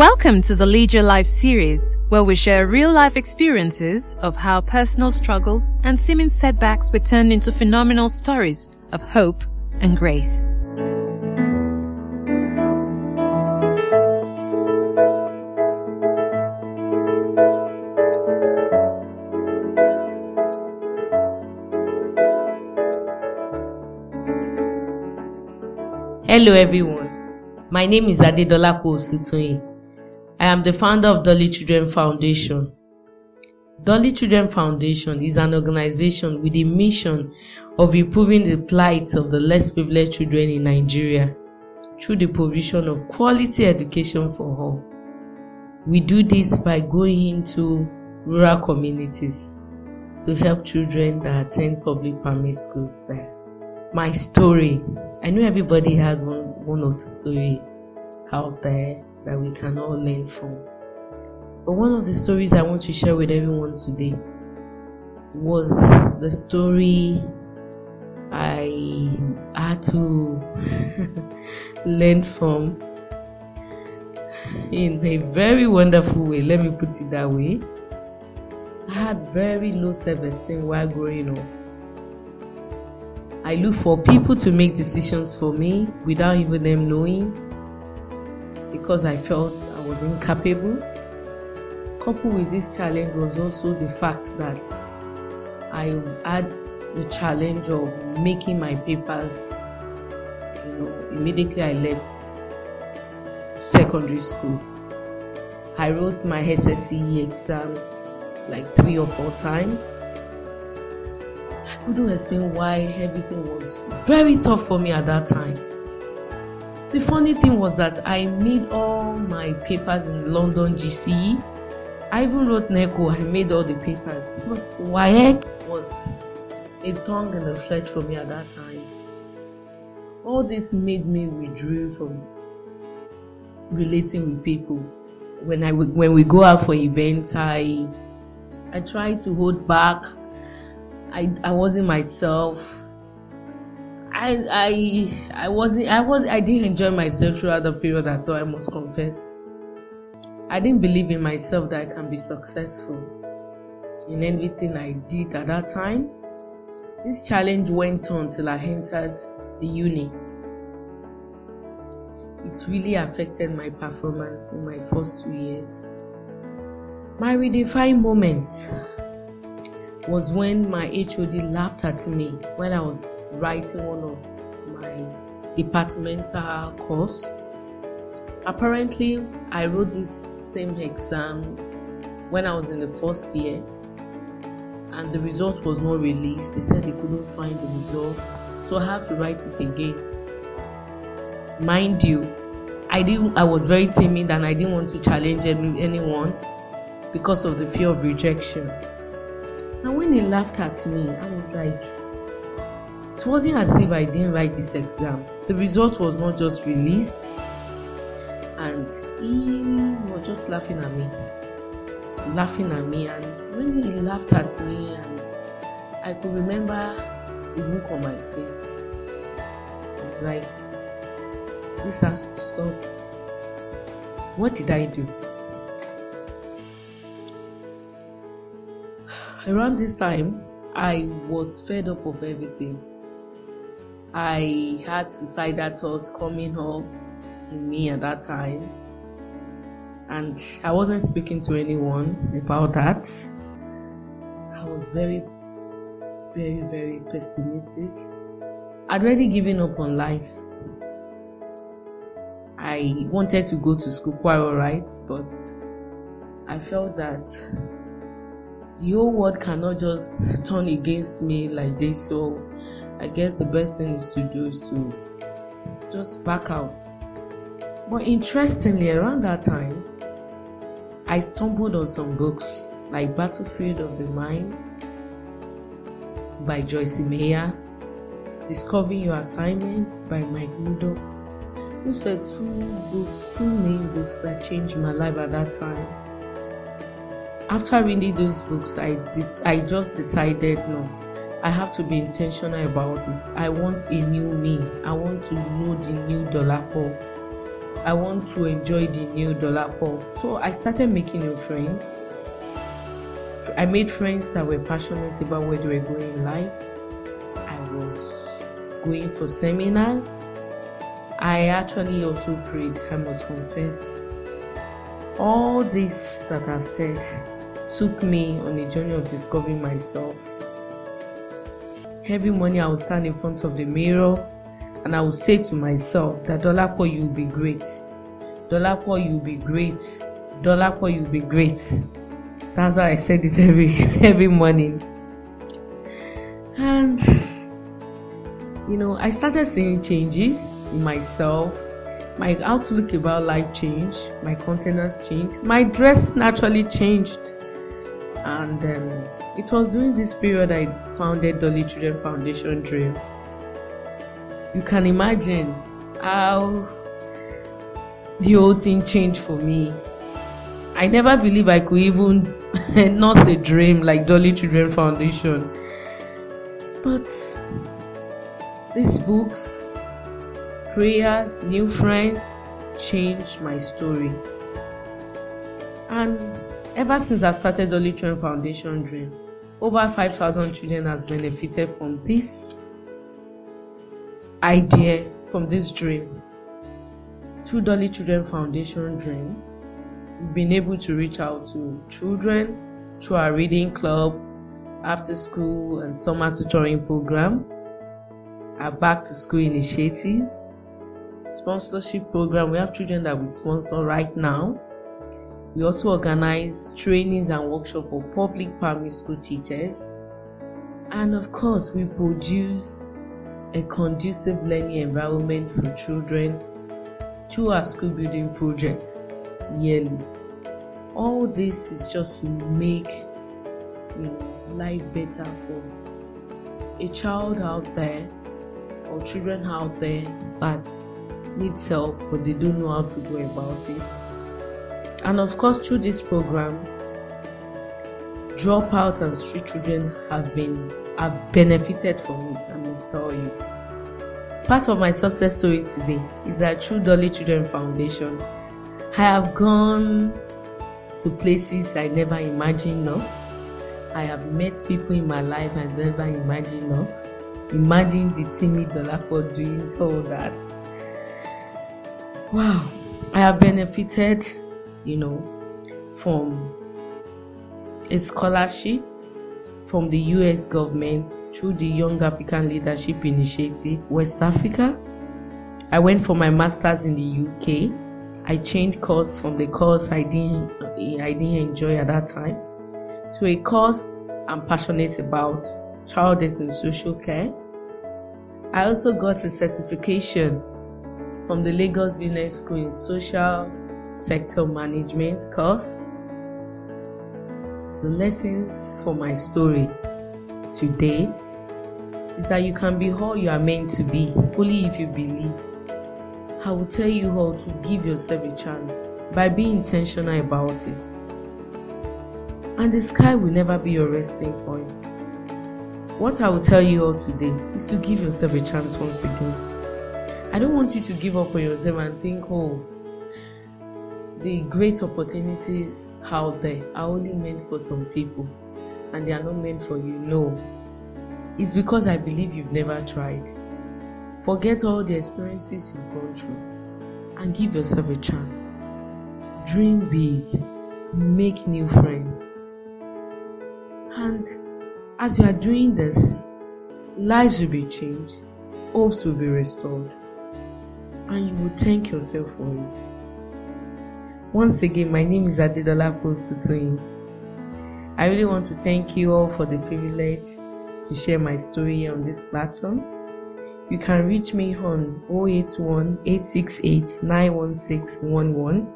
Welcome to the Lead Your Life series, where we share real life experiences of how personal struggles and seeming setbacks were turned into phenomenal stories of hope and grace. Hello everyone. My name is Adedola Osutoyin. I am the founder of Dolly Children Foundation. Dolly Children Foundation is an organization with a mission of improving the plight of the less privileged children in Nigeria through the provision of quality education for all. We do this by going into rural communities to help children that attend public primary schools there my story. I know everybody has one, one or two story out there that we can all learn from. But one of the stories I want to share with everyone today was the story I had to learn from in a very wonderful way. Let me put it that way. I had very low self esteem while growing up I look for people to make decisions for me without even them knowing because I felt I was incapable. Coupled with this challenge was also the fact that I had the challenge of making my papers. You know, immediately I left secondary school. I wrote my SSCE exams like three or four times I couldn't explain why everything was very tough for me at that time. The funny thing was that I made all my papers in London GCE. I even wrote NECO, I made all the papers. But WAEC was a tongue in the flesh for me at that time. All this made me withdraw from relating with people. When I when we go out for events, I I try to hold back I I wasn't myself. I I I wasn't I was I didn't enjoy myself throughout the period at all, I must confess. I didn't believe in myself that I can be successful in anything I did at that time. This challenge went on till I entered the uni. It really affected my performance in my first two years. My redefined moment was when my HOD laughed at me when I was writing one of my departmental course. Apparently, I wrote this same exam when I was in the first year, and the result was not released. They said they couldn't find the result, so I had to write it again. Mind you, I did. I was very timid and I didn't want to challenge any, anyone because of the fear of rejection. And when he laughed at me, I was like, it wasn't as if I didn't write this exam. The result was not just released, and he was just laughing at me. Laughing at me, and when he laughed at me, and I could remember the look on my face. It was like, this has to stop. What did I do? Around this time, I was fed up of everything. I had suicidal thoughts coming up in me at that time, and I wasn't speaking to anyone about that. I was very, very, very pessimistic. I'd already given up on life. I wanted to go to school quite alright, but I felt that whole world cannot just turn against me like this. So I guess the best thing is to do is to just back out. But interestingly, around that time, I stumbled on some books like Battlefield of the Mind by Joyce Meyer, Discovering Your Assignments by Mike Murdock. Those are two books, two main books that changed my life at that time after reading those books, I dis- I just decided no, I have to be intentional about this. I want a new me. I want to know the new Dolapo. I want to enjoy the new Dolapo. So I started making new friends. I made friends that were passionate about where they were going in life. I was going for seminars. I actually also prayed, I must confess. All this that I've said took me on a journey of discovering myself. Every morning I would stand in front of the mirror and I would say to myself that Dolapo, you'll be great. Dolapo, you'll be great. Dolapo, you'll be great. That's why I said it every every morning. And you know, I started seeing changes in myself. My outlook about life changed. My countenance changed. My dress naturally changed. And um, it was during this period I founded Dolly Children Foundation Dream. You can imagine how the whole thing changed for me. I never believed I could even not a dream like Dolly Children Foundation. But these books, prayers, new friends changed my story. And ever since I've started Dolly Children Foundation Dream, over 5,000 children has benefited from this idea, from this dream. Through Dolly Children Foundation Dream, we've been able to reach out to children through our reading club, after school and summer tutoring program, our back to school initiatives, sponsorship program. We have children that we sponsor right now. We also organize trainings and workshops for public primary school teachers. And of course, we produce a conducive learning environment for children through our school building projects yearly. All this is just to make you know, life better for a child out there or children out there that needs help but they don't know how to go about it. And of course, through this program, dropout and street children have been have benefited from it, I must tell you. Part of my success story today is that through Dolly Children Foundation, I have gone to places I never imagined. No, I have met people in my life I never imagined. No, imagine the Timmy for doing all that. Wow, I have benefited, you know, from a scholarship from the US government through the Young African Leadership Initiative, West Africa. I went for my master's in the UK. I changed course from the course I didn't I didn't enjoy at that time to a course I'm passionate about, child death and social care. I also got a certification from the Lagos Business School in social sector management course the lessons for my story today is that you can be all you are meant to be only if you believe. I will tell you how to give yourself a chance by being intentional about it. And the sky will never be your resting point. What I will tell you all today is to give yourself a chance once again. I don't want you to give up on yourself and think, oh, the great opportunities out there are only meant for some people and they are not meant for you. No. It's because I believe you've never tried. Forget all the experiences you've gone through and give yourself a chance. Dream big, make new friends. And as you are doing this, lives will be changed, hopes will be restored, and you will thank yourself for it. Once again, my name is Adedolapo Osutoyin. I really want to thank you all for the privilege to share my story on this platform. You can reach me on 081 868 91611.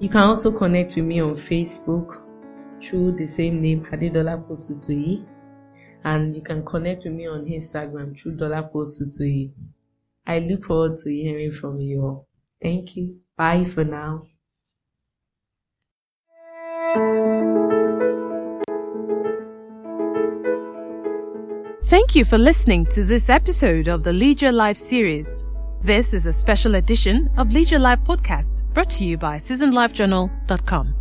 You can also connect with me on Facebook through the same name, Adedolapo Osutoyin. And you can connect with me on Instagram through Dolapo Osutoyin. I look forward to hearing from you all. Thank you. Bye for now. Thank you for listening to this episode of the Your Life series. This is a special edition of Your Life podcast brought to you by SeasonLifeJournal.com.